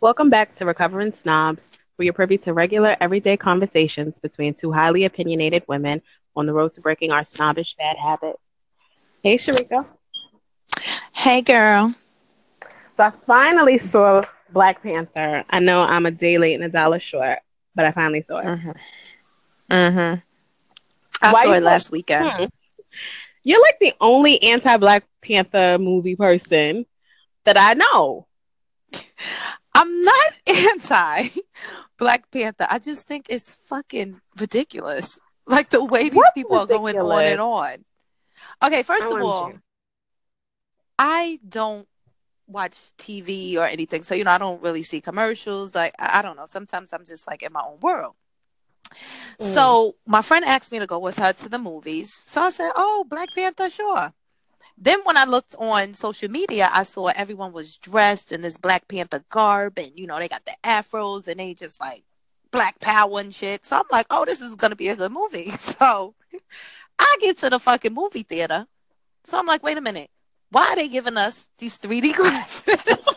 Welcome back to Recovering Snobs, where you're privy to regular, everyday conversations between two highly opinionated women on the road to breaking our snobbish bad habit. Hey, Sharika. Hey, girl. So I finally saw Black Panther. I know I'm a day late and a dollar short, but I finally saw it. Mm-hmm. mm-hmm. I Why saw it go- last weekend. Hmm. You're like the only anti Black Panther movie person that I know. I'm not anti Black Panther. I just think it's fucking ridiculous. Like the way these What's people are going on and on. Okay, first I of all, you. I don't watch TV or anything. So, you know, I don't really see commercials. Like, I, I don't know. Sometimes I'm just like in my own world. Mm. So, my friend asked me to go with her to the movies. So I said, Oh, Black Panther, sure. Then, when I looked on social media, I saw everyone was dressed in this Black Panther garb. And, you know, they got the afros and they just like Black Power and shit. So I'm like, Oh, this is to be a good movie. So I get to the fucking movie theater. So I'm like, Wait a minute. Why are they giving us these 3D glasses?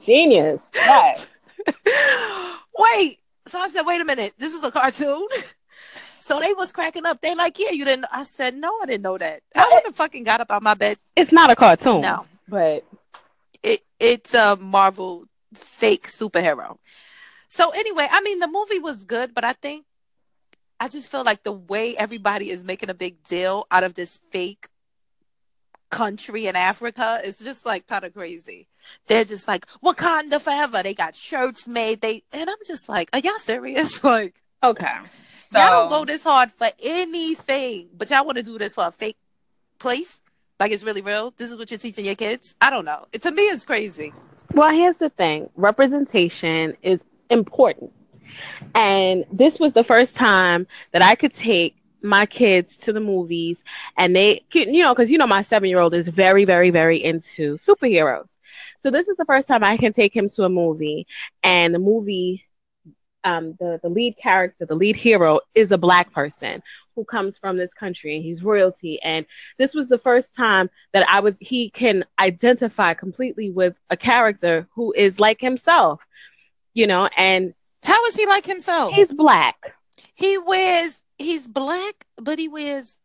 Genius. Yes. wait. So I said, wait a minute, this is a cartoon. So they was cracking up. They like, yeah, you didn't. I said, no, I didn't know that. I wouldn't have fucking got up out my bed. It's not a cartoon. No. But It it's a Marvel fake superhero. So anyway, I mean, the movie was good, but I think I just feel like the way everybody is making a big deal out of this fake country in Africa is just like kind of crazy. They're just like Wakanda forever. They got shirts made. They and I'm just like, are y'all serious? Like okay. So y'all don't go this hard for anything, but y'all want to do this for a fake place? Like it's really real? This is what you're teaching your kids? I don't know. It, to me, it's crazy. Well, here's the thing representation is important. And this was the first time that I could take my kids to the movies and they, you know, because, you know, my seven year old is very, very, very into superheroes. So this is the first time I can take him to a movie and the movie, um, the, the lead character, the lead hero is a black person who comes from this country and he's royalty. And this was the first time that I was, he can identify completely with a character who is like himself, you know, and How is he like himself? he's black. he wears, he's black, but he wears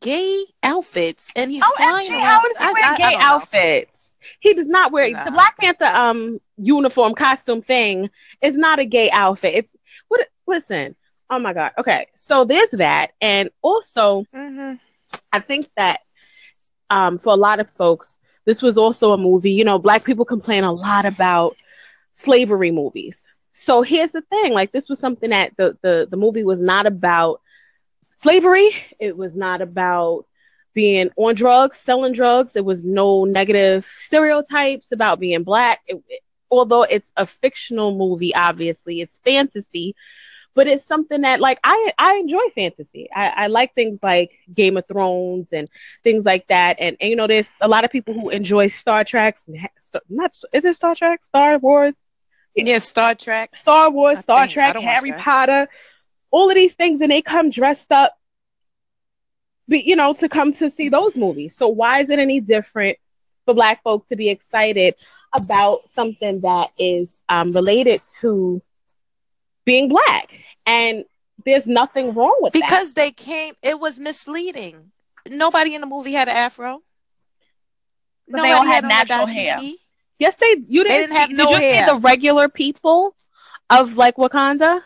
gay outfits and he's flying OMG, around. how does he I- wear I- I gay don't know. outfits? He does not wear Nah. the Black Panther um uniform costume thing is not a gay outfit. It's what listen. Oh my god. Okay. So there's that. And also Mhm. I think that um, for a lot of folks, this was also a movie. You know, black people complain a lot about slavery movies. So here's the thing: like this was something that the the the movie was not about slavery. It was not about being on drugs, selling drugs. It was no negative stereotypes about being black. It, it- although it's a fictional movie, obviously it's fantasy but it's something that like I I enjoy fantasy. I, I like things like Game of Thrones and things like that. And, and you know, there's a lot of people who enjoy Star Trek. And Star- not is it Star Trek, Star Wars, Yeah, Star Trek. Star Wars, I Star think. Trek, Harry. Potter, all of these things, and they come dressed up, But you know, to come to see those movies. So why is it any different for Black folk to be excited about something that is um, related to being Black? And there's nothing wrong with that. Because they came, it was misleading. Nobody in the movie had an afro. But they all had a natural hair. Yes, they. You didn't, didn't have see, no Did you hair. see the regular people of like Wakanda?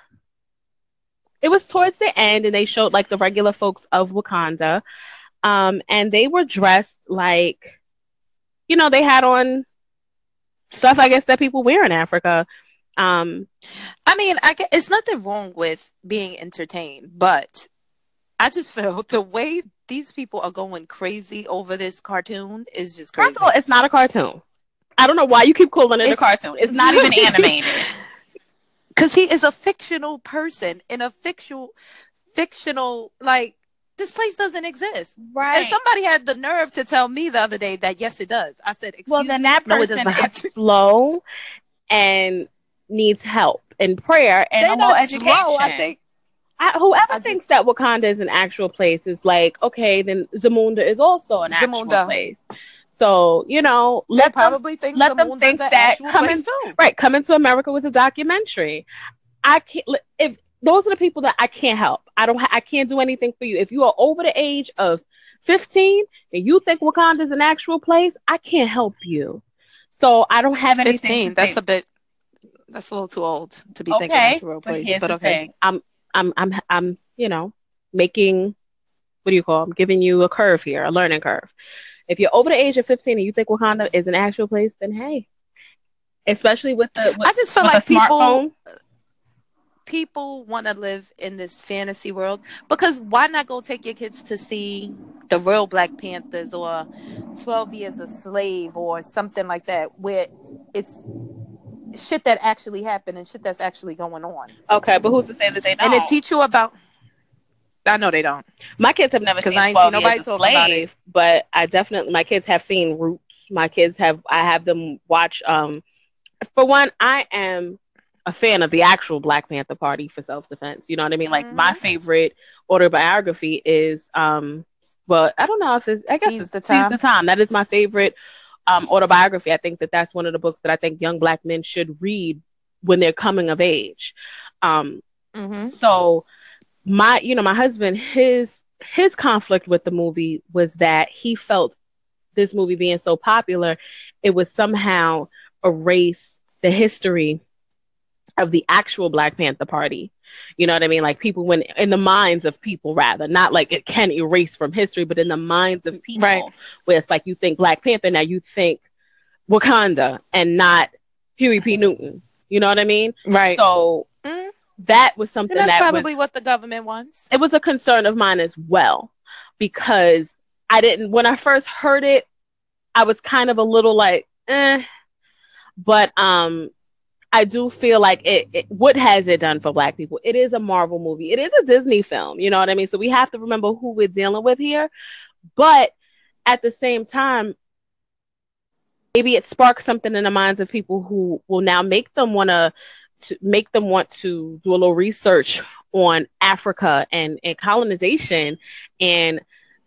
It was towards the end, and they showed like the regular folks of Wakanda, um, and they were dressed like, you know, they had on stuff I guess that people wear in Africa. Um, I mean, I get, it's nothing wrong with being entertained, but I just feel the way these people are going crazy over this cartoon is just crazy. first of all, it's not a cartoon. I don't know why you keep calling it a cartoon. It's not even animated. because he is a fictional person in a fictional, fictional like this place doesn't exist. Right. And somebody had the nerve to tell me the other day that yes, it does. I said, Excuse Well, then that me? Person not. is slow and needs help and prayer and They're a little not education. slow. I think I, whoever I just- thinks that Wakanda is an actual place is like, okay, then Zamunda is also an actual Zamunda. place. So you know, They let them probably think let the them think that coming- place too. right coming to America was a documentary. I can't if those are the people that I can't help. I don't. ha- I can't do anything for you. If you are over the age of fifteen and you think Wakanda is an actual place, I can't help you. So I don't have anything. Fifteen. to That's say. a bit. That's a little too old to be thinking okay. that's a real place. here's But okay. thing. I'm. I'm. I'm. I'm. You know, making. What do you call? I'm giving you a curve here, a learning curve. If you're over the age of 15 and you think Wakanda is an actual place, then hey, especially with the with, I just feel like people smartphone. People want to live in this fantasy world because why not go take your kids to see the real Black Panthers or 12 Years a Slave or something like that where it's shit that actually happened and shit that's actually going on. Okay, but who's to say that they don't? And it teach you about I know they don't. my kids have never seen I ain't 12 seen nobody Years a talk about Slave, but I definitely my kids have seen Roots. My kids have I have them watch. Um, for one, I am a fan of the actual Black Panther Party for self defense. You know what I mean? Like Mhm. my favorite autobiography is um, well, I don't know if it's I guess Seize it's the Seize Time. the Time. That is my favorite um autobiography. I think that that's one of the books that I think young Black men should read when they're coming of age. Um, Mm-hmm. so my you know my husband his his conflict with the movie was that he felt this movie being so popular it would somehow erase the history of the actual black panther party you know what i mean like people when in the minds of people rather not like it can erase from history but in the minds of people Right. where it's like you think black panther now you think wakanda and not huey p newton you know what i mean Right. so Mhm. that was something and that's that was probably what the government wants. it was a concern of mine as well because I didn't when I first heard it, I was kind of a little like, eh. But um I do feel like it, it what has it done for black people? It is a Marvel movie. It is a Disney film, you know what I mean? So we have to remember who we're dealing with here. But at the same time, maybe it sparks something in the minds of people who will now make them want to make them want to do a little research on Africa and, and colonization and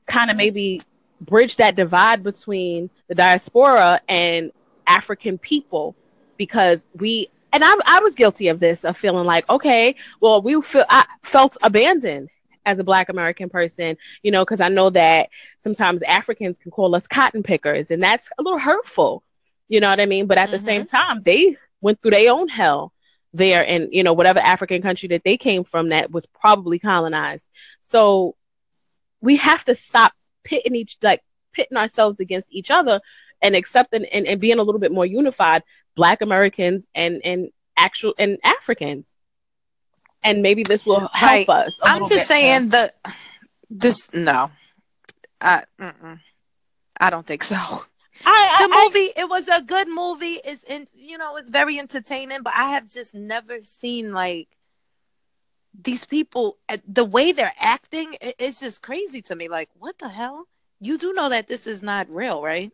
kind of maybe bridge that divide between the diaspora and African people because we and I, I was guilty of this of feeling like okay well we feel I felt abandoned as a black American person you know because I know that sometimes Africans can call us cotton pickers and that's a little hurtful you know what I mean but at the Mhm. same time they went through their own hell there and you know whatever African country that they came from that was probably colonized. So we have to stop pitting each like pitting ourselves against each other and accepting and, and being a little bit more unified, black Americans and and actual and Africans. And maybe this will help Right. us. i I'm just saying the this no. I mm-mm. I don't think so. I, the I, I- movie it was a good movie it's in you know it's very entertaining but i have just never seen like these people uh, the way they're acting it- it's just crazy to me like what the hell you do know that this is not real right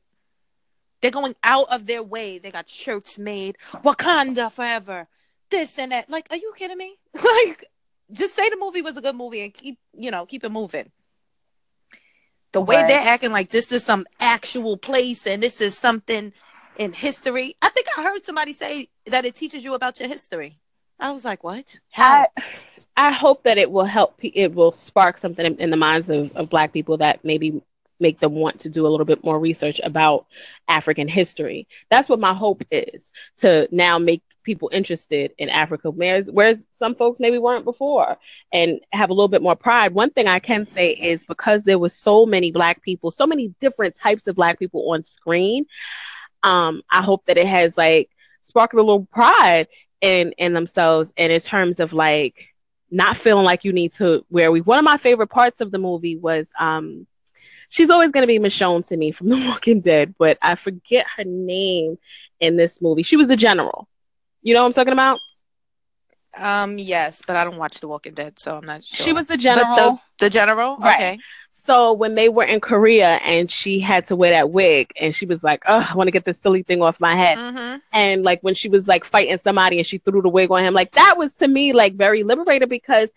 they're going out of their way they got shirts made wakanda forever this and that like are you kidding me like just say the movie was a good movie and keep you know keep it moving the way Right. they're acting like this is some actual place and this is something in history. I think I heard somebody say that it teaches you about your history. I was like, what? How? I, I hope that it will help. It will spark something in, in the minds of, of Black people that maybe make them want to do a little bit more research about African history. That's what my hope is to now make people interested in Africa, whereas, whereas some folks maybe weren't before, and have a little bit more pride. One thing I can say is because there was so many Black people, so many different types of Black people on screen. Um, I hope that it has like sparked a little pride in in themselves and in terms of like not feeling like you need to where we one of my favorite parts of the movie was um she's always going to be Michonne to me from The Walking Dead, but I forget her name in this movie. She was the general. You know what I'm talking about? Um, yes, but I don't watch The Walking Dead, so I'm not sure. She was the general. the, the general? Right. Okay. So when they were in Korea and she had to wear that wig and she was like, "Oh, I want to get this silly thing off my head." Mm-hmm. and like when she was like fighting somebody and she threw the wig on him like that was to me like very liberated because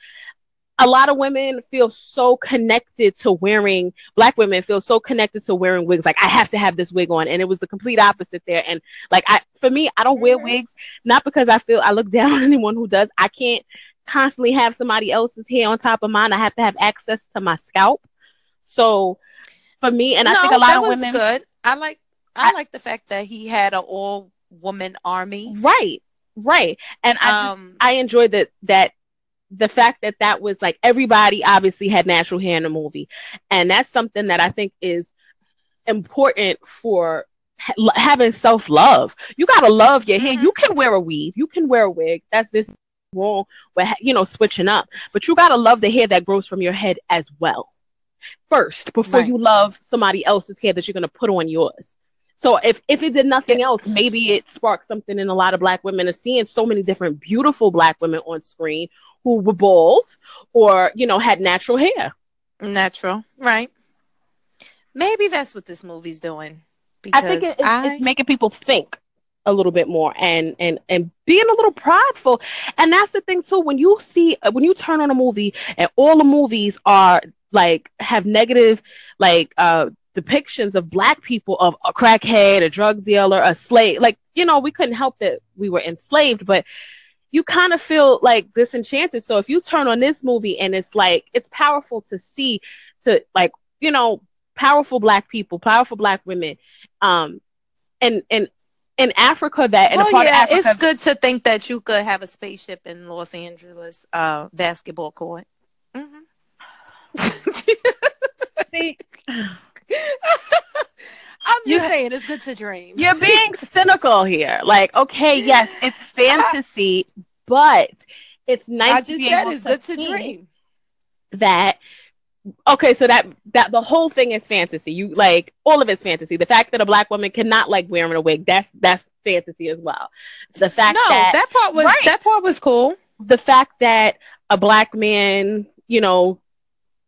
a lot of women feel so connected to wearing black women feel so connected to wearing wigs. Like i have to have this wig on. And it was the complete opposite there. And like i for me i don't wear wigs not because i feel i look down on anyone who does. I can't constantly have somebody else's hair on top of mine. I have to have access to my scalp. So for me and i think a lot that of was women good. I like I, I- like the fact that he had an all woman army. right right. And i just Um, I enjoyed that that the fact that that was like everybody obviously had natural hair in the movie, and that's something that I think is important for ha- having self love. You gotta love your hair. You mm-hmm. can wear a weave, you can wear a wig. That's this wrong with you know switching up, but you gotta love the hair that grows from your head as well first before Right. you love somebody else's hair that you're gonna put on yours. So if if it did nothing else, mm-hmm. maybe it sparked something in a lot of black women of seeing so many different beautiful black women on screen who were bald or you know had natural hair. natural, right? Maybe that's what this movie's doing. I think it, it's, I- it's making people think a little bit more and and and being a little prideful. And that's the thing too. When you see when you turn on a movie and all the movies are like have negative like uh depictions of black people of a crackhead, a drug dealer, a slave. Like you know, we couldn't help that we were enslaved, but you kind of feel like disenchanted. So if you turn on this movie and it's like it's powerful to see to like you know powerful black people, powerful black women, um, and and in Africa that in a part yeah, of Africa, it's good to think that you could have a spaceship in Los Angeles uh, basketball court. Mm-hmm. see, I'm just saying, it's good to dream. you're being cynical here. Like, okay, yes, it's fantasy, but it's nice I to just be said it's to good to dream. that okay so that that the whole thing is fantasy you like all of it's fantasy the fact that a black woman cannot like wearing a wig that's that's fantasy as well the fact No, that, that part was Right. that part was cool. the fact that a black man you know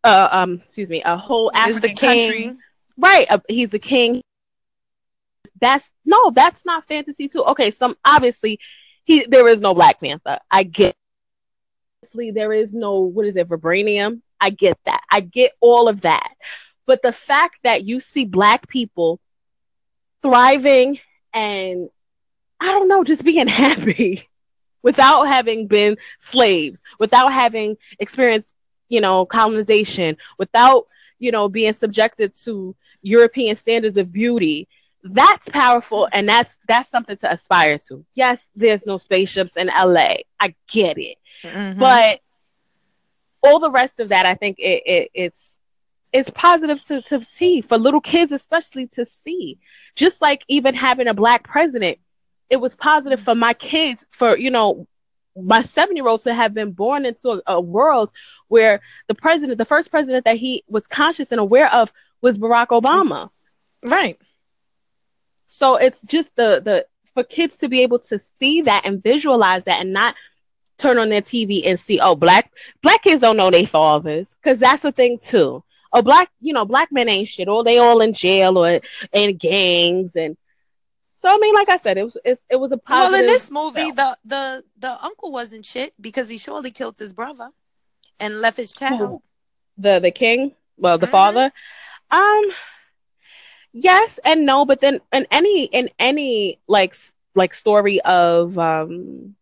uh um excuse me a whole African the king? country right uh, he's a king. That's no that's not fantasy too. Okay some obviously he there is no black panther. I get obviously there is no what is it vibranium? I get that. I get all of that. But the fact that you see black people thriving and i don't know just being happy without having been slaves without having experienced you know colonization without you know being subjected to european standards of beauty that's powerful and that's that's something to aspire to. Yes there's no spaceships in la i get it. Mhm. but all the rest of that i think it, it it's it's positive to, to see for little kids especially to see. Just like even having a black president it was positive for my kids for you know my seven year olds to have been born into a, a world where the president the first president that he was conscious and aware of was barack obama right. so it's just the the for kids to be able to see that and visualize that and not turn on their TV and see oh black black kids don't know their fathers because that's the thing too. Oh black you know black men ain't shit or they all in jail or in gangs and so I mean like I said it was it's, it was a positive. Well, in this movie, film. the the the uncle wasn't shit because he surely killed his brother and left his child. the the king well the Mhm. father um yes and no but then in any in any like like story of um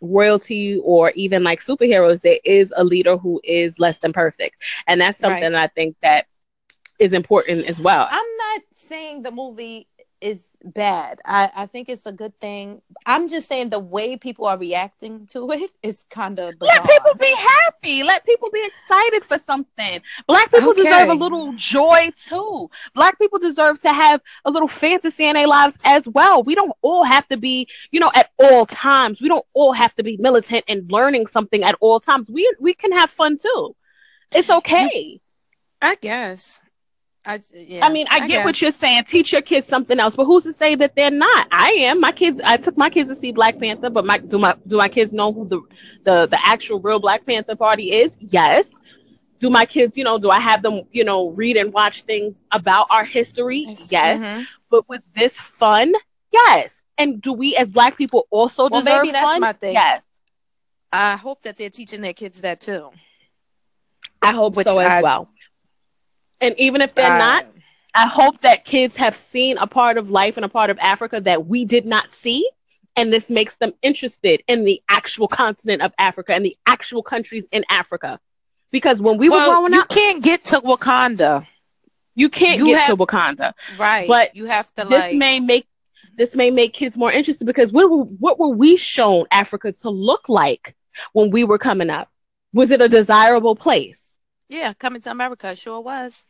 royalty or even like superheroes there is a leader who is less than perfect and that's something Right. i think that is important as well I'm not saying the movie is bad. I, I think it's a good thing. I'm just saying the way people are reacting to it is kind of let people be happy. Let people be excited for something. Black people Okay. deserve a little joy too. Black people deserve to have a little fantasy in their lives as well. We don't all have to be you know at all times. We don't all have to be militant and learning something at all times. We we can have fun too. It's okay. I guess. I yeah. I mean, I, get what you're saying. Teach your kids something else, but who's to say that they're not? I am. My kids. I took my kids to see Black Panther, but my do my do my kids know who the the the actual real Black Panther party is? Yes. Do my kids, you know, do I have them, you know, read and watch things about our history? Yes. Mhm. But was this fun? Yes. And do we as Black people also Well, deserve maybe that's fun? my thing. Yes. I hope that they're teaching their kids that too. I hope Which so as I- well. And even if they're Uh, not, I hope that kids have seen a part of life and a part of Africa that we did not see. And this makes them interested in the actual continent of Africa and the actual countries in Africa. Because when we were growing you up, you can't get to Wakanda, you can't you get have- to Wakanda. right? But you have to This like. may make this may make kids more interested because what were, what were we shown Africa to look like when we were coming up? Was it a desirable place? yeah, coming to America sure was.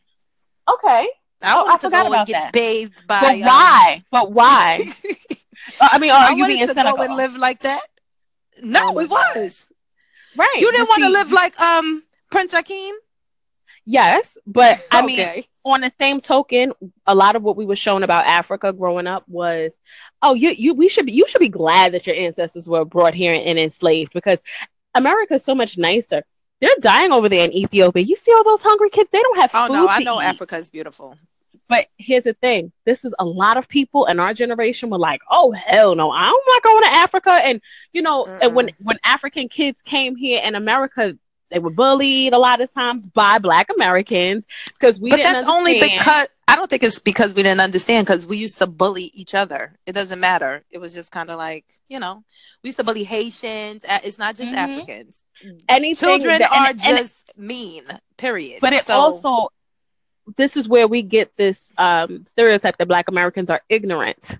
Okay, I Oh, I forgot go about and get that. bathed by. but um, why? But why? I mean, are I you being to cynical? go and live like that. No, Oh it was. right? You didn't want to live like um Prince Akeem. Yes, but I mean, on the same token, a lot of what we were shown about Africa growing up was, oh, you you we should be you should be glad that your ancestors were brought here and enslaved because America is so much nicer. They're dying over there in Ethiopia. You see all those hungry kids? They don't have food. Oh no, I know eat. Africa is beautiful. But here's the thing: this is a lot of people in our generation were like, "Oh hell no, I'm not going to Africa." And you know, and when when African kids came here in America, they were bullied a lot of times by Black Americans because we. but that's only because I don't think it's because we didn't understand because we used to bully each other. It doesn't matter. It was just kind of like you know we used to bully Haitians. It's not just Mhm. Africans. anything Children that- are and- and- just mean. Period. but it So- also this is where we get this um stereotype that black americans are ignorant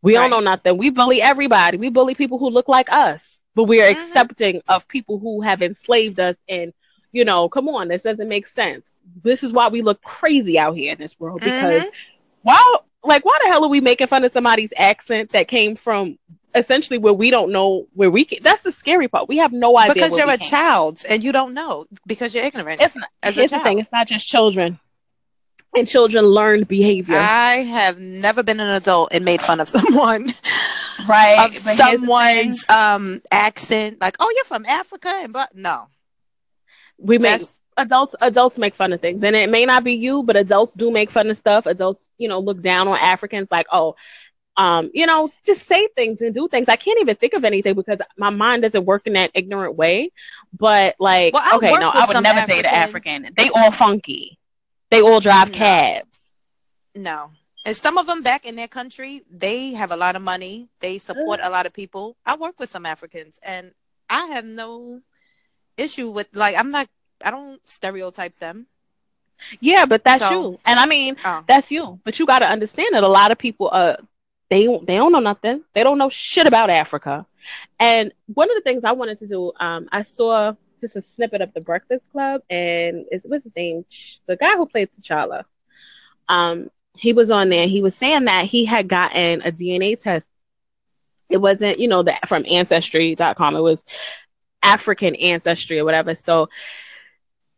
we Right. don't know nothing we bully everybody we bully people who look like us but we are Mhm. accepting of people who have enslaved us and you know come on this doesn't make sense. This is why we look crazy out here in this world because Mhm. why like why the hell are we making fun of somebody's accent that came from essentially where we don't know where we can that's the scary part. We have no idea because you're a child and you don't know because you're ignorant. it's not, as a here's the thing it's not just children. And children learn behavior. I have never been an adult and made fun of someone. Right of But here's the thing, someone's um accent. Like, oh, you're from Africa, and but no, we make that's adults adults make fun of things and it may not be you but adults do make fun of stuff adults you know look down on africans like oh um you know just say things and do things i can't even think of anything because my mind doesn't work in that ignorant way but like Well, okay no i would never date an african they all funky they all drive No. cabs no. And some of them back in their country, they have a lot of money. They support a lot of people. I work with some Africans, and I have no issue with like I'm not. I don't stereotype them. yeah but that's So- you. And i mean Oh. that's you. But you got to understand that a lot of people uh they don't they don't know nothing. They don't know shit about africa. And one of the things i wanted to do um i saw just a snippet of the breakfast club and is what's his name? The guy who played t'challa. Um he was on there. He was saying that he had gotten a dna test. It wasn't you know that from ancestry.com it was african ancestry or whatever so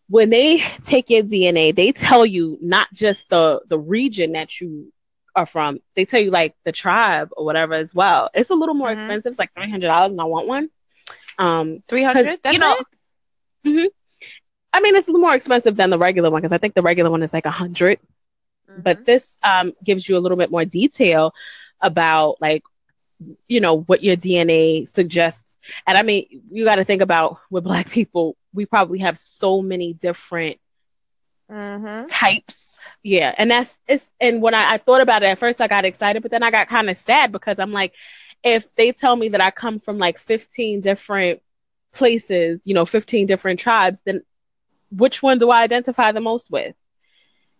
when they take your DNA, they tell you not just the the region that you are from. They tell you like the tribe or whatever as well. It's a little more Mhm. expensive. It's like three hundred dollars, and I want one. Um, Three hundred. That's you know- it. I mean, it's a little more expensive than the regular one because I think the regular one is like a 100 Mm-hmm. But this um gives you a little bit more detail about like you know what your DNA suggests. And I mean, you got to think about with Black people, we probably have so many different Mhm. types. Yeah, and that's it's and when I, I thought about it at first, I got excited, but then I got kind of sad because I'm like, if they tell me that I come from like 15 different places, you know, 15 different tribes, then which one do I identify the most with?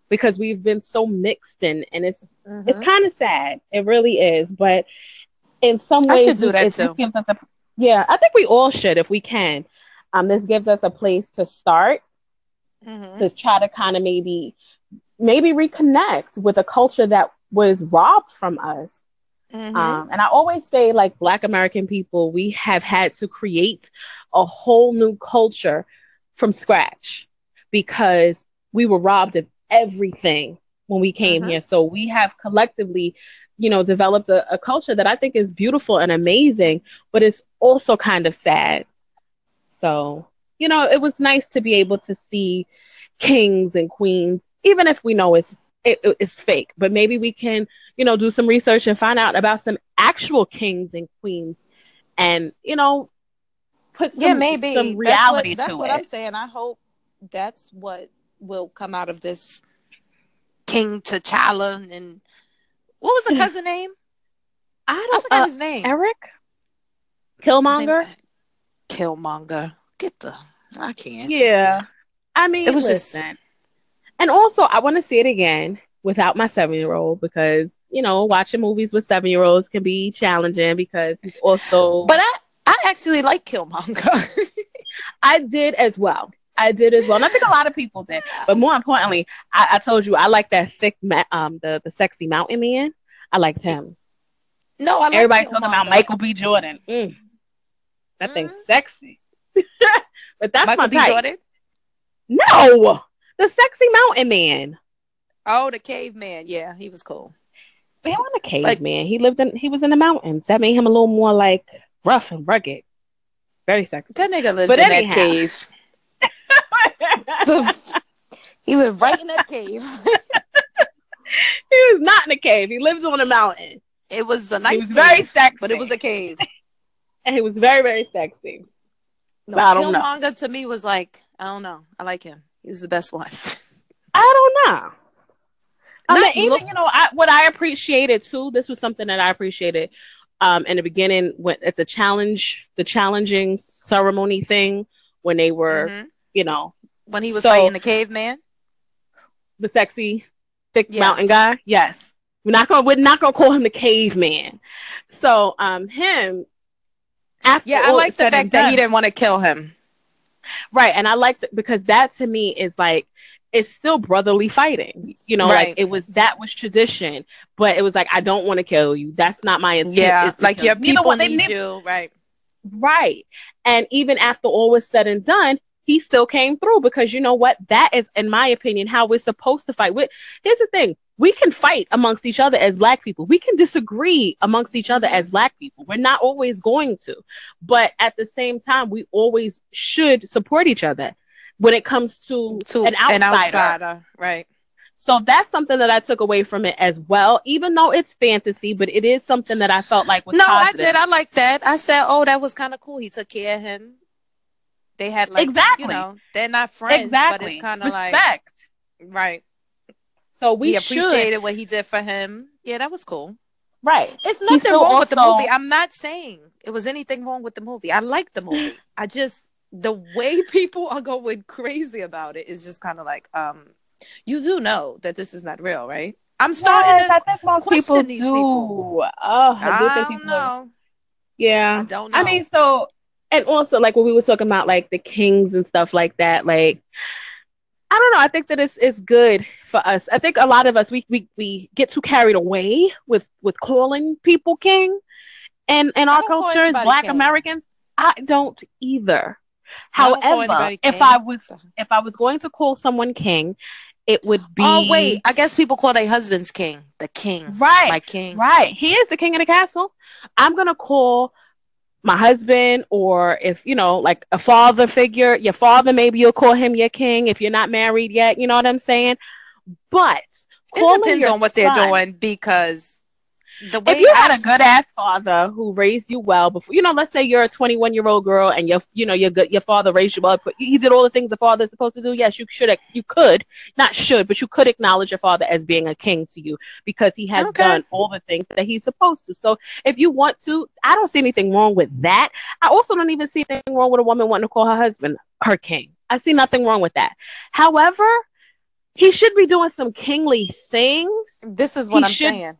Because we've been so mixed and and it's it's Mhm. kind of sad. It really is, but in some ways, I ways, should do that too. gives us a- yeah, I think we all should if we can. Um, this gives us a place to start Mhm. to try to kind of maybe maybe reconnect with a culture that was robbed from us. Mhm. Um, and I always say, like Black American people, we have had to create a whole new culture from scratch because we were robbed of everything when we came Mhm. here. So we have collectively, you know, developed a, a culture that I think is beautiful and amazing, but it's also kind of sad. So, you know, it was nice to be able to see kings and queens, even if we know it's it, it's fake, but maybe we can, you know, do some research and find out about some actual kings and queens, and you know, put some, yeah, maybe some That's reality what, that's to what it. I'm saying. I hope that's what will come out of this King T'Challa and what was the cousin name? I I don't. forgot Uh, his name. Eric His name- Killmonger. Killmonger. Get the. I can't. Yeah. I mean, It was just- And also, I want to see it again without my seven year old because, you know, watching movies with seven year olds can be challenging because he's also. But I, I actually like Killmonger. I did as well. I did as well. And I think a lot of people did. But more importantly, I, I told you I like that thick, ma- um, the, the sexy mountain man. I liked him. no, I like Everybody talking about Michael B. Jordan. Mm. That thing's Mhm. sexy. but that's Michael my B. type. Jordan. No, the sexy mountain man. Oh, the caveman. Yeah, he was cool. He wasn't a Like- caveman. he lived in. He was in the mountains. That made him a little more like rough and rugged. Very sexy. That nigga lived But in anyhow. that cave. The- he lived right in that cave. he was not in a cave. He lived on a mountain. It was a nice he was cave, very sexy, but it was a cave. and he was very, very sexy. No, I don't know. To me was like, I don't know. I like him. He was the best one. I don't know. I Not mean, even look- you know, I, what I appreciated too. This was something that I appreciated um, in the beginning when at the challenge, the challenging ceremony thing when they were, Mhm. You know, When he was So- fighting the caveman. the sexy, thick Yeah. mountain guy. Yes, we're not gonna we're not gonna call him the caveman. So, um, him. After Yeah, I like the fact that he didn't want to kill him. Right. And I like that because that to me is like it's still brotherly fighting. You know, Right. like it was that was tradition, but it was like I don't want to kill you. That's not my intent. Yeah, like your you. People one- they need neither- you, right? Right. And even after all was said and done, he still came through because you know what? That is, in my opinion, how we're supposed to fight. We- Here's the thing. We can fight amongst each other as black people. We can disagree amongst each other as black people. We're not always going to. But at the same time, we always should support each other when it comes to, To an outsider. an outsider, right? So that's something that I took away from it as well, even though it's fantasy, but it is something that I felt like was No, positive. I did. I like that. I said, "Oh, that was kind of cool." He took care of him. They had like, Exactly. you know, they're not friends, exactly. but it's kind of like, Respect. right. So we he should appreciated what he did for him. Yeah, that was cool. right. It's nothing wrong with the movie. I'm not saying it was anything wrong with the movie. I like the movie. I just the way people are going crazy about it is just kind of like, um, you do know that this is not real, right? I'm starting Yes, to. I think most question people these do. people. Oh, I do I think don't people. know. Yeah. I don't know. I mean, so and also like when we were talking about like the kings and stuff like that, like I don't know. I think that it's it's good for us. I think a lot of us we we, we get too carried away with with calling people king, and and our culture is Black king. Americans, I don't either. I However, if. I was if I was going to call someone king, it would be Oh wait, I guess people call their husbands king. The king, right, my king. Right. He is the king of the castle. I'm going to call my husband or if, you know, like a father figure, your father, maybe you'll call him your king if you're not married yet. You know what I'm saying? But It depends your on what they're doing because the way If you I had a good ass father who raised you well before, you know, let's say you're a 21 year old girl and your, you know, your good, your father raised you well, but he did all the things the father is supposed to do. Yes, you should, you could, not should, but you could acknowledge your father as being a king to you because he has Okay. done all the things that he's supposed to. So if you want to, I don't see anything wrong with that. I also don't even see anything wrong with a woman wanting to call her husband her king. I see nothing wrong with that. However, he should be doing some kingly things this is what he I'm should- saying.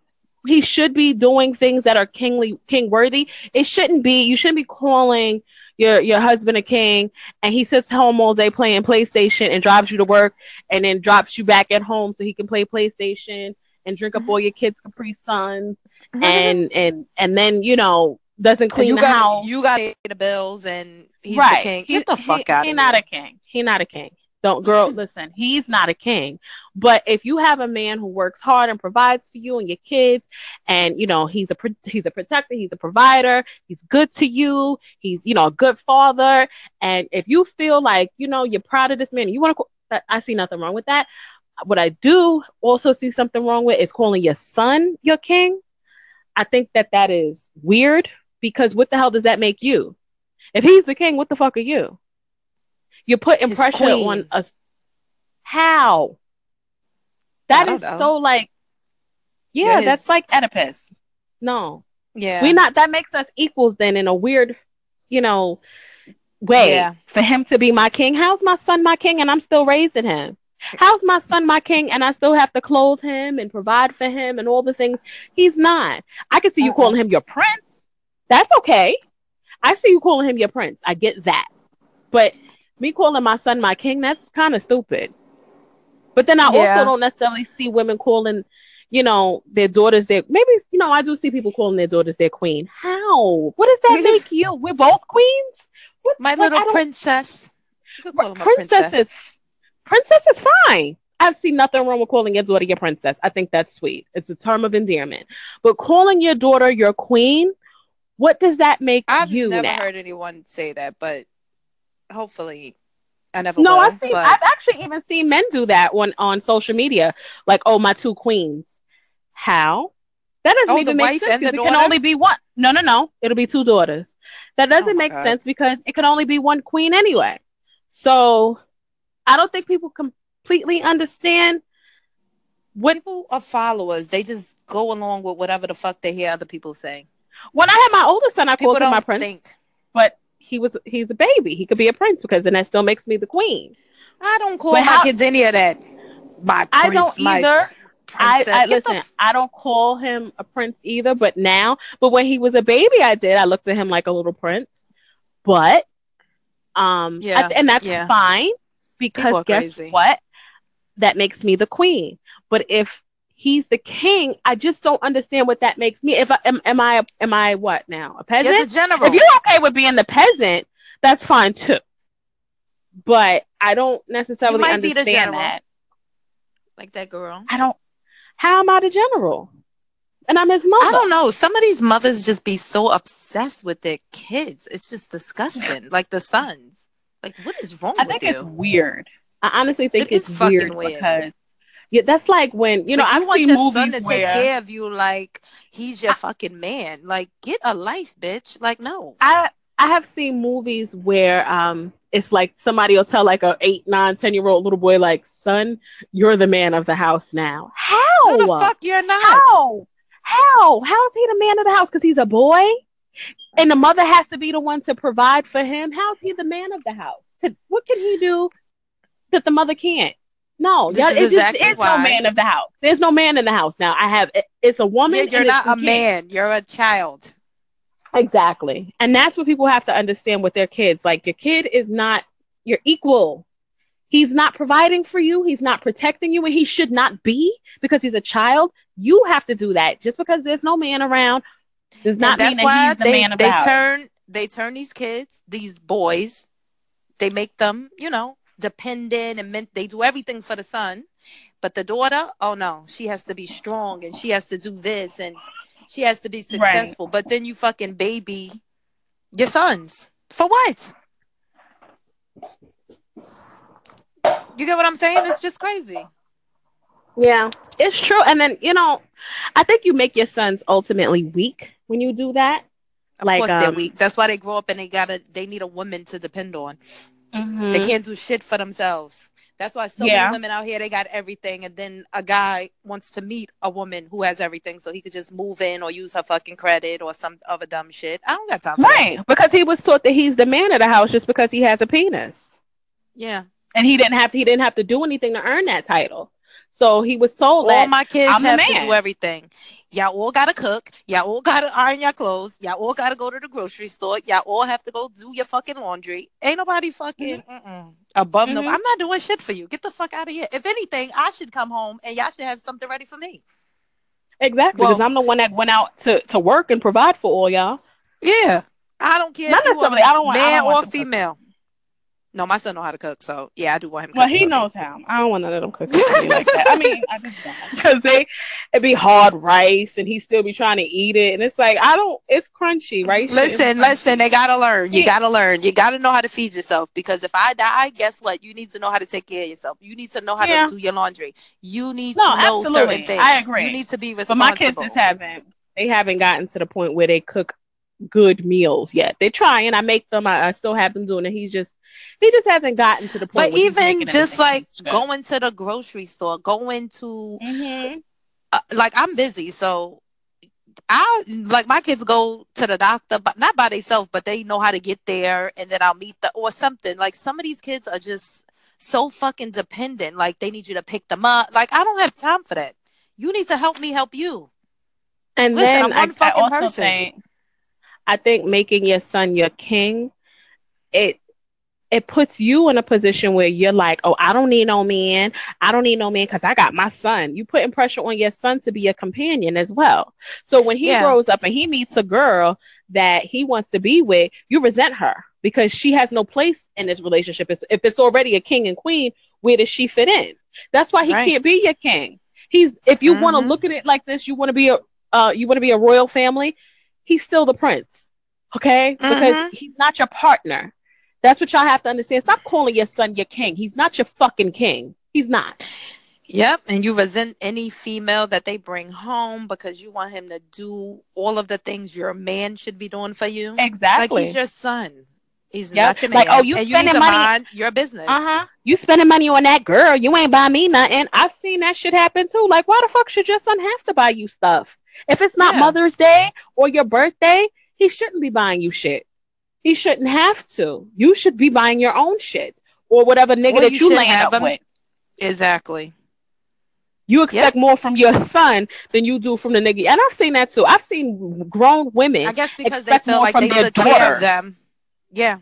He should be doing things that are kingly king worthy. It shouldn't be you shouldn't be calling your your husband a king and he sits home all day playing PlayStation and drives you to work and then drops you back at home so he can play PlayStation and drink up all your kids' Capri Sun and and and then you know doesn't clean you the got house. you got to pay the bills and he's right. the king. He- Get the he- fuck out He of not here. a king. He not a king. Don't girl, listen. He's not a king. But if you have a man who works hard and provides for you and your kids, and you know he's a pro- he's a protector, he's a provider, he's good to you, he's you know a good father, and if you feel like you know you're proud of this man, you want to, uh, I see nothing wrong with that. What I do also see something wrong with is calling your son your king. I think that that is weird because what the hell does that make you? If he's the king, what the fuck are you? You're putting His pressure queen. on us. How? That is know. so like, yeah, You're his- that's like Oedipus. No, Yeah. we not. That makes us equals then in a weird, you know, way. Yeah. For him to be my king, how's my son my king and I'm still raising him? How's my son my king and I still have to clothe him and provide for him and all the things? He's not. I can see you Uh-uh. calling him your prince. That's okay. I see you calling him your prince. I get that. But me calling my son my king, that's kind of stupid. But then I Yeah. also don't necessarily see women calling, you know, their daughters their maybe you know, I do see people calling their daughters their queen. How? What does that make you? We're both queens? What, My little princess. You could call him a princess, princess. is princess is fine. I've seen nothing wrong with calling your daughter your princess. I think that's sweet. It's a term of endearment. But calling your daughter your queen, what does that make you? I've never now? heard anyone say that, but hopefully I never No, will. I've seen. but I've actually even seen men do that on on social media. Like, oh, my two queens. How? That doesn't Oh, even make sense because it can only be one. No, no, no. It'll be two daughters. That oh doesn't Oh make God. sense because it can only be one queen anyway. So, I don't think people completely understand what people are followers. They just go along with whatever the fuck they hear other people say. When I had my oldest son, I People called him my prince, think. but he was he's a baby. He could be a prince because then that still makes me the queen. I don't call But my how- kids any of that. My I prince, don't my either. I, princess. I listen. f- I don't call him a prince either. But now, but when he was a baby, I did. I looked at him like a little prince. But, um, I- Yeah, and that's yeah. fine because guess crazy. what? That makes me the queen. But if he's the king, I just don't understand what that makes me. If I am, am I am I what now a peasant? You're the general. if you're okay with being the peasant, that's fine too. But I don't necessarily might be the understand general. that. like that girl. I don't. How am I the general? And I'm his mother. I don't know. Some of these mothers just be so obsessed with their kids. It's just disgusting. like the sons. Like, what is wrong I with think it's weird. I honestly think It it's weird, weird. because yeah, that's like when you know Like, I've want seen your movies son to where take care of you like he's your fucking man. Like, get a life, bitch. Like, no. I I have seen movies where um it's like somebody will tell like a eight, nine, ten year old little boy like, son, you're the man of the house now. How? No, the fuck you're not. How? How? How is he the man of the house? Because he's a boy, and the mother has to be the one to provide for him. How is he the man of the house? What can he do that the mother can't? No, This yeah, is it just exactly is why- no man of the house. There's no man in the house now. I have it's a woman. You're, you're not a kids. man. You're a child. Exactly. And that's what people have to understand with their kids. Like your kid is not your equal. He's not providing for you. He's not protecting you, and he should not be because he's a child. You have to do that. Just because there's no man around does not mean that he's the they, man of they the house. turn they turn these kids, these boys, they make them, you know, dependent and meant they do everything for the son. But the daughter, oh no, she has to be strong and she has to do this and she has to be successful. But then you fucking baby your sons. For what? You get what I'm saying? It's just crazy. Yeah, it's true. And then you know, I think you make your sons ultimately weak when you do that. Of Like, course they're um, weak. That's why they grow up and they gotta they need a woman to depend on. They Mhm. can't do shit for themselves. That's why so Yeah. many women out here they got everything, and then a guy wants to meet a woman who has everything, so he could just move in or use her fucking credit or some other dumb shit. I don't got time for that. Right, because he was taught that he's the man of the house just because he has a penis. Yeah, and he didn't have to, he didn't have to do anything to earn that title. So he was told all that my kids I'm have to do everything. Y'all all gotta cook. Y'all all gotta iron your clothes. Y'all all gotta go to the grocery store. Y'all all have to go do your fucking laundry. Ain't nobody fucking mm-mm, above no. Mhm. I'm not doing shit for you. Get the fuck out of here. If anything, I should come home and y'all should have something ready for me. exactly Well- because I'm the one that went out to, to work and provide for all y'all. Yeah. I don't care Not necessarily. I don't want- I man don't want or them to cook. female. No, my son know how to cook, so yeah, I do want him to Well, cook. he knows how. I don't want none of them cooking like that. I mean, I just because they it'd be hard rice and he still be trying to eat it, and it's like I don't. It's crunchy, right? Listen, listen, they gotta learn. You Yeah. gotta learn. You gotta know how to feed yourself because if I die, guess what? You need to know how to take care of yourself. You need to know how Yeah. to do your laundry. You need No, to know absolutely. certain things. I agree. You need to be responsible. But my kids just haven't. They haven't gotten to the point where they cook good meals yet. They're trying. I make them. I, I still have them doing it. He's just he just hasn't gotten to the point. But even just like going to the grocery store, going to mm-hmm. uh, like I'm busy, so I like my kids go to the doctor, but not by themselves, but they know how to get there, and then I'll meet the or something. Like some of these kids are just so fucking dependent. Like they need you to pick them up. Like I don't have time for that. You need to help me help you. And Listen, then I'm one I, fucking I also person. Think, I think making your son your king, it it puts you in a position where you're like, oh, I don't need no man. I don't need no man because I got my son. You putting pressure on your son to be a companion as well. So when he yeah. grows up and he meets a girl that he wants to be with, you resent her because she has no place in this relationship. If it's already a king and queen, where does she fit in? That's why he right. can't be your king. He's if you mm-hmm. want to look at it like this, you want to be a uh, you want to be a royal family. He's still the prince, okay? Mm-hmm. Because he's not your partner. That's what y'all have to understand. Stop calling your son your king. He's not your fucking king. He's not. Yep, and you resent any female that they bring home because you want him to do all of the things your man should be doing for you. Exactly. Like he's your son. He's yep. not your man. Like, oh, you and spending you money your business. Uh huh. You spending money on that girl. You ain't buy me nothing. I've seen that shit happen too. Like, why the fuck should your son have to buy you stuff? If it's not yeah. Mother's Day or your birthday, he shouldn't be buying you shit. He shouldn't have to. You should be buying your own shit or whatever nigga that you, you land up him. with. Exactly. You expect yep. more from your son than you do from the nigga. And I've seen that too. I've seen grown women. I guess because they feel like they took daughters. care of them. Yeah.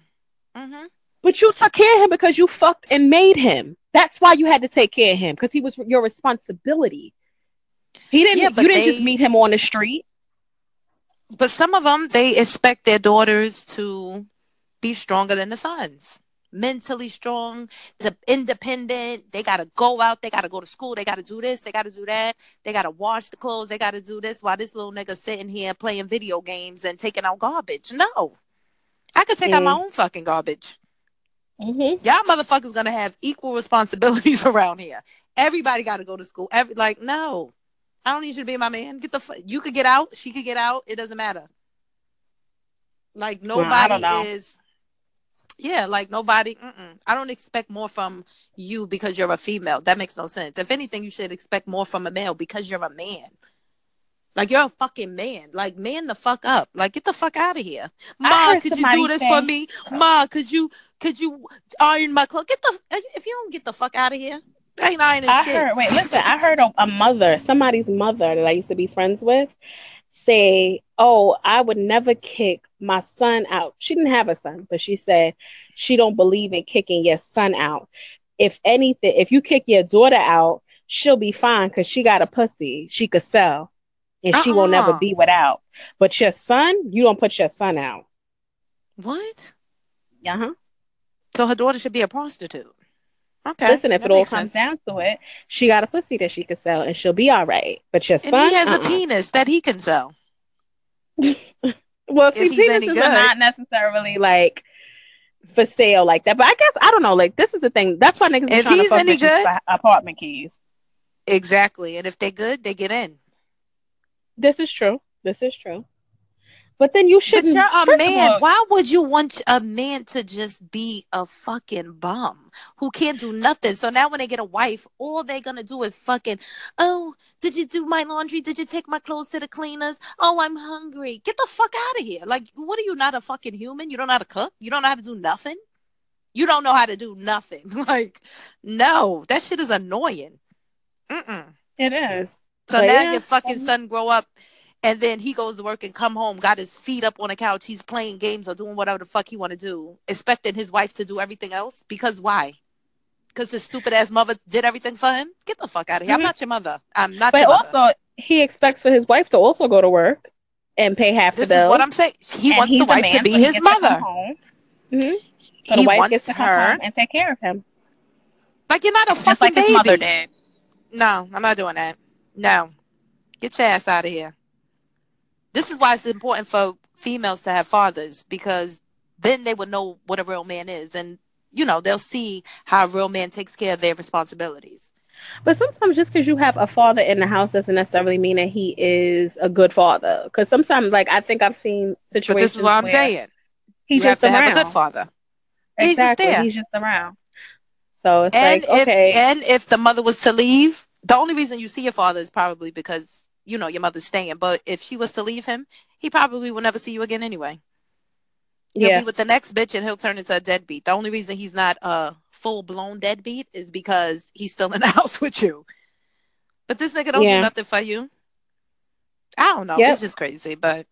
Mm-hmm. But you took care of him because you fucked and made him. That's why you had to take care of him because he was your responsibility. He didn't. Yeah, you didn't they, just meet him on the street but some of them they expect their daughters to be stronger than the sons. Mentally strong independent they gotta go out they gotta go to school they gotta do this they gotta do that. They gotta wash the clothes they gotta do this while this little nigga sitting here playing video games and taking out garbage. No. I could take mm. out my mm. own fucking garbage. Mm-hmm. y'all motherfuckers gonna have equal responsibilities around here. Everybody gotta go to school. Every like no I don't need you to be my man. Get the fu- you could get out. She could get out. It doesn't matter. Like nobody well, is. Yeah, like nobody. Mm-mm. I don't expect more from you because you're a female. That makes no sense. If anything, you should expect more from a male because you're a man. Like you're a fucking man. Like man the fuck up. Like get the fuck out of here. Ma, could you do this say... for me? Ma, could you could you iron my clothes? Get the if you don't get the fuck out of here. I I shit. heard. Wait, listen. I heard a, a mother, somebody's mother that I used to be friends with, say, "Oh, I would never kick my son out." She didn't have a son, but she said she don't believe in kicking your son out. If anything, if you kick your daughter out, she'll be fine because she got a pussy she could sell, and uh-uh. she will never uh-uh. be without. But your son, you don't put your son out. What? Uh huh. So her daughter should be a prostitute. Okay. Listen, if it all comes sense. down to it, she got a pussy that she could sell, and she'll be all right. But your son, he has uh-uh. a penis that he can sell. well, see, penises are not necessarily like for sale like that. But I guess I don't know. Like this is the thing. That's why niggas if he's any good, apartment keys. Exactly, and if they're good, they get in. This is true. This is true. But then you shouldn't. But you're a man. All, Why would you want a man to just be a fucking bum who can't do nothing? So now when they get a wife, all they're gonna do is fucking. Oh, did you do my laundry? Did you take my clothes to the cleaners? Oh, I'm hungry. Get the fuck out of here! Like, what are you? Not a fucking human? You don't know how to cook? You don't know how to do nothing? You don't know how to do nothing? Like, no, that shit is annoying. Mm-mm. It is. So but now yeah. your fucking son grow up and then he goes to work and come home, got his feet up on a couch, he's playing games or doing whatever the fuck he want to do, expecting his wife to do everything else. Because why? Because his stupid ass mother did everything for him. Get the fuck out of here! Mm-hmm. I'm not your mother. I'm not. But also, he expects for his wife to also go to work and pay half this the bills. This is what I'm saying. He and wants the wife to be his mother. Mm-hmm. So he the wife gets to come her home and take care of him. Like you're not a fucking like baby. His mother did. No, I'm not doing that. No, get your ass out of here. This is why it's important for females to have fathers because then they would know what a real man is and you know they'll see how a real man takes care of their responsibilities But sometimes just because you have a father in the house doesn't necessarily mean that he is a good father. Because sometimes, like I think I've seen situations. But this is what I'm saying. he you just have to around. have a good father. Exactly. He's just there. He's just around. So it's and like okay. If, and if the mother was to leave, the only reason you see your father is probably because you know your mother's staying. But if she was to leave him, he probably will never see you again anyway. He'll yeah. be with the next bitch and he'll turn into a deadbeat. The only reason he's not a full blown deadbeat is because he's still in the house with you. But this nigga don't Yeah. do nothing for you. I don't know. Yep. It's just crazy, but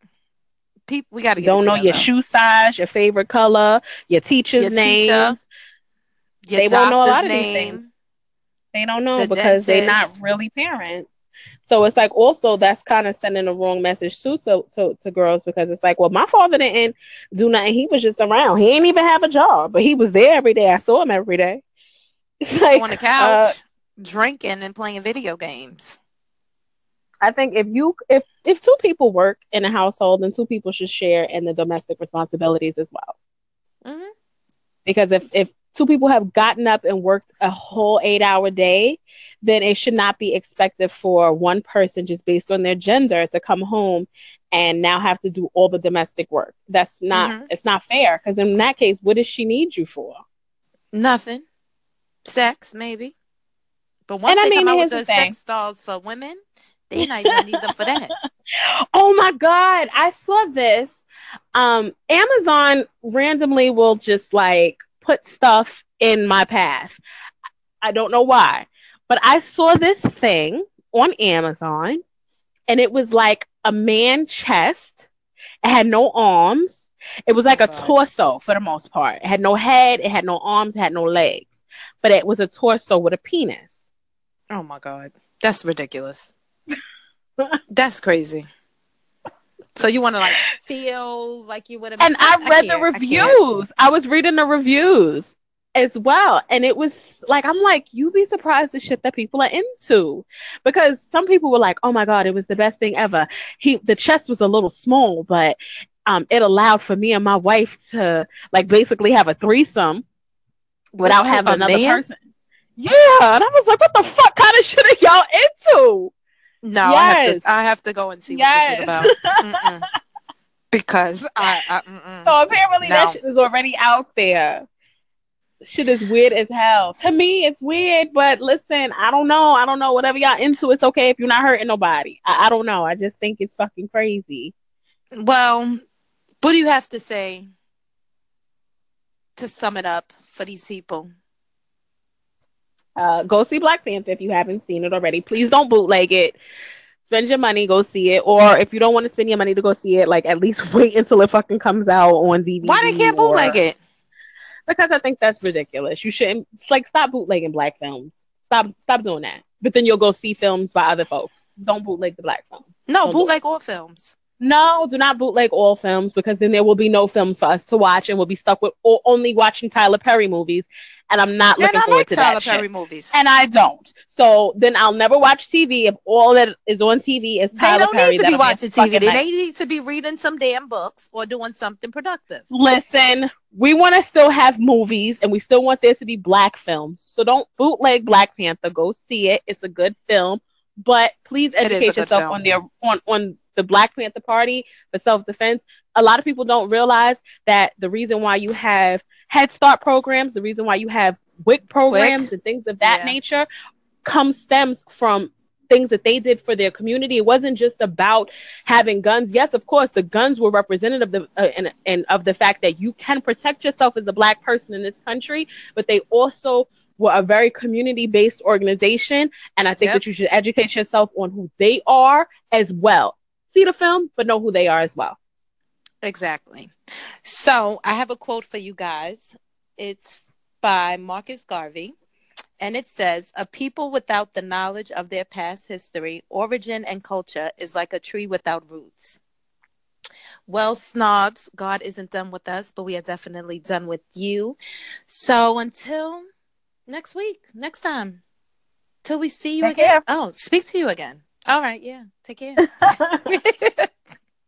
people we gotta Don't know your shoe size, your favorite color, your teacher's Your names. teacher, they won't know a lot of these things. They don't know The because they're not really parents. So it's like also that's kind of sending the wrong message too to, to to girls because it's like, well, my father didn't do nothing. He was just around. He ain't even have a job, but he was there every day. I saw him every day. It's like on the uh, couch, drinking and playing video games. I think if you if if two people work in a household, then two people should share in the domestic responsibilities as well. Mhm. Because if if two people have gotten up and worked a whole eight hour day, then it should not be expected for one person just based on their gender to come home and now have to do all the domestic work. That's not Mhm. it's not fair. Because in that case, what does she need you for? Nothing. Sex, maybe. But once And I they mean, come out with the sex dolls for women, they not even need them for that. Oh my god, I saw this. Um, Amazon randomly will just like put stuff in my path. I don't know why, but I saw this thing on Amazon and it was like a man chest. It had no arms. It was like a torso for the most part. It had no head, it had no arms, it had no legs, but it was a torso with a penis. Oh my god. That's ridiculous. That's crazy. So you want to like feel like you would have and I read the can't. I can't. reviews. I, was reading the reviews as well, and it was like I'm like, you'd be surprised the shit that people are into, because some people were like, oh my god, it was the best thing ever. He the chest was a little small, but um, it allowed for me and my wife to like basically have a threesome without having another man? person. Yeah, and I was like, what the fuck kind of shit are y'all into? No, I have to. I have to go and see Yes. what this is about. Because I. I. So apparently No. that shit is already out there. Shit is weird as hell. To me, it's weird, but listen, I don't know. I don't know. Whatever y'all into, it's okay if you're not hurting nobody. I, I don't know. I just think it's fucking crazy. Well, what do you have to say to sum it up for these people? Uh, go see Black Panther if you haven't seen it already. Please don't bootleg it. Spend your money, go see it. Or if you don't want to spend your money to go see it, like at least wait until it fucking comes out on DVD. Why they can't or- bootleg it? Because I think that's ridiculous. You shouldn't. It's like stop bootlegging black films. Stop, stop doing that. But then you'll go see films by other folks. Don't bootleg the black film. No, Don't bootleg all films. No, do not bootleg all films because then there will be no films for us to watch, and we'll be stuck with only watching Tyler Perry movies. And I'm not looking forward like to Tyler that Perry shit. movies. And I don't. So then I'll never watch TV if all that is on TV is Tyler they don't Perry. need to be watching TV. They, they need to be reading some damn books or doing something productive. Listen, we want to still have movies and we still want there to be black films. So don't bootleg Black Panther. Go see it. It's a good film. But please educate yourself film. on the on on the Black Panther Party for self defense. A lot of people don't realize that the reason why you have Head Start programs, the reason why you have WIC programs WIC? and things of that Yeah. nature, comes stems from things that they did for their community. It wasn't just about having guns. Yes, of course, the guns were representative of the, uh, and, and of the fact that you can protect yourself as a black person in this country, but they also were a very community based organization. And I think Yep. that you should educate yourself on who they are as well. See the film, but know who they are as well. Exactly. So I have a quote for you guys. It's by Marcus Garvey. And it says, A people without the knowledge of their past history, origin, and culture is like a tree without roots. Well, snobs, God isn't done with us, but we are definitely done with you. So until next week, next time, till we see you Take again. care. Oh, speak to you again. All right. Yeah. Take care.